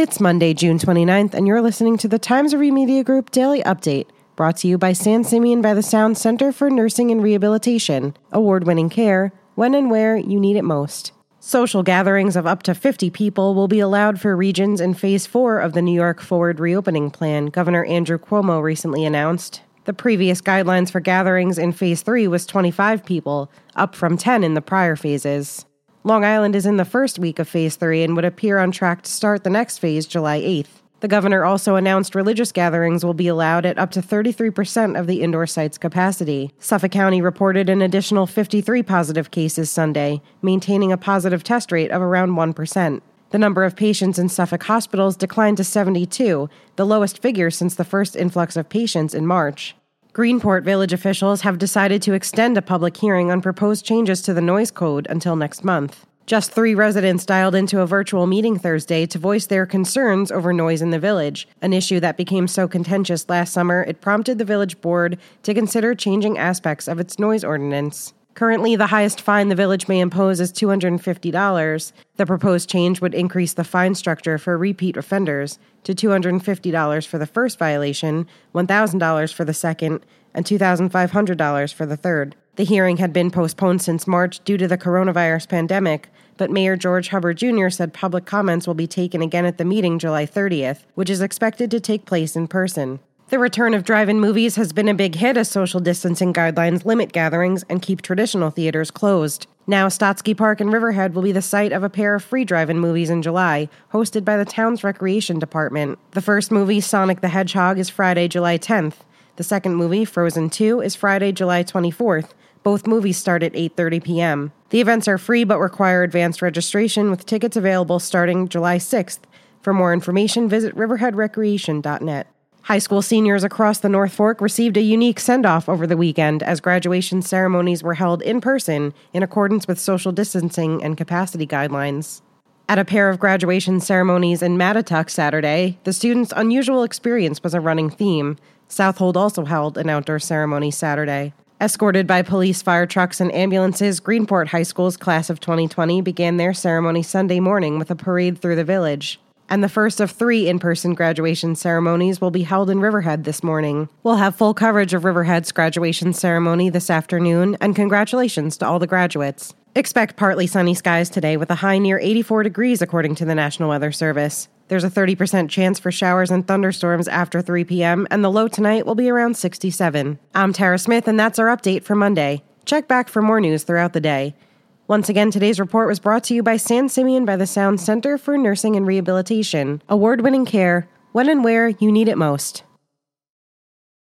It's Monday, June 29th, and you're listening to the Times Review Media Group Daily Update, brought to you by San Simeon by the Sound Center for Nursing and Rehabilitation, award winning care when and where you need it most. Social gatherings of up to 50 people will be allowed for regions in Phase 4 of the New York Forward Reopening Plan, Governor Andrew Cuomo recently announced. The previous guidelines for gatherings in Phase 3 was 25 people, up from 10 in the prior phases. Long Island is in the first week of Phase 3 and would appear on track to start the next phase July 8th. The governor also announced religious gatherings will be allowed at up to 33% of the indoor site's capacity. Suffolk County reported an additional 53 positive cases Sunday, maintaining a positive test rate of around 1%. The number of patients in Suffolk hospitals declined to 72, the lowest figure since the first influx of patients in March. Greenport Village officials have decided to extend a public hearing on proposed changes to the noise code until next month. Just three residents dialed into a virtual meeting Thursday to voice their concerns over noise in the village, an issue that became so contentious last summer it prompted the village board to consider changing aspects of its noise ordinance. Currently, the highest fine the village may impose is $250. The proposed change would increase the fine structure for repeat offenders to $250 for the first violation, $1,000 for the second, and $2,500 for the third. The hearing had been postponed since March due to the coronavirus pandemic, but Mayor George Hubbard Jr. said public comments will be taken again at the meeting July 30th, which is expected to take place in person. The return of drive in movies has been a big hit as social distancing guidelines limit gatherings and keep traditional theaters closed. Now, Stotzky Park in Riverhead will be the site of a pair of free drive in movies in July, hosted by the town's recreation department. The first movie, Sonic the Hedgehog, is Friday, July 10th. The second movie, Frozen 2, is Friday, July 24th. Both movies start at 8:30 p.m. The events are free but require advanced registration with tickets available starting July 6th. For more information, visit riverheadrecreation.net. High school seniors across the North Fork received a unique send off over the weekend as graduation ceremonies were held in person in accordance with social distancing and capacity guidelines. At a pair of graduation ceremonies in Mattituck Saturday, the students' unusual experience was a running theme. Southold also held an outdoor ceremony Saturday. Escorted by police, fire trucks, and ambulances, Greenport High School's class of 2020 began their ceremony Sunday morning with a parade through the village and the first of three in person graduation ceremonies will be held in Riverhead this morning. We'll have full coverage of Riverhead's graduation ceremony this afternoon, and congratulations to all the graduates. Expect partly sunny skies today with a high near 84 degrees, according to the National Weather Service. There's a 30% chance for showers and thunderstorms after 3 p.m., and the low tonight will be around 67. I'm Tara Smith, and that's our update for Monday. Check back for more news throughout the day. Once again, today's report was brought to you by San Simeon by the Sound Center for Nursing and Rehabilitation. Award winning care when and where you need it most.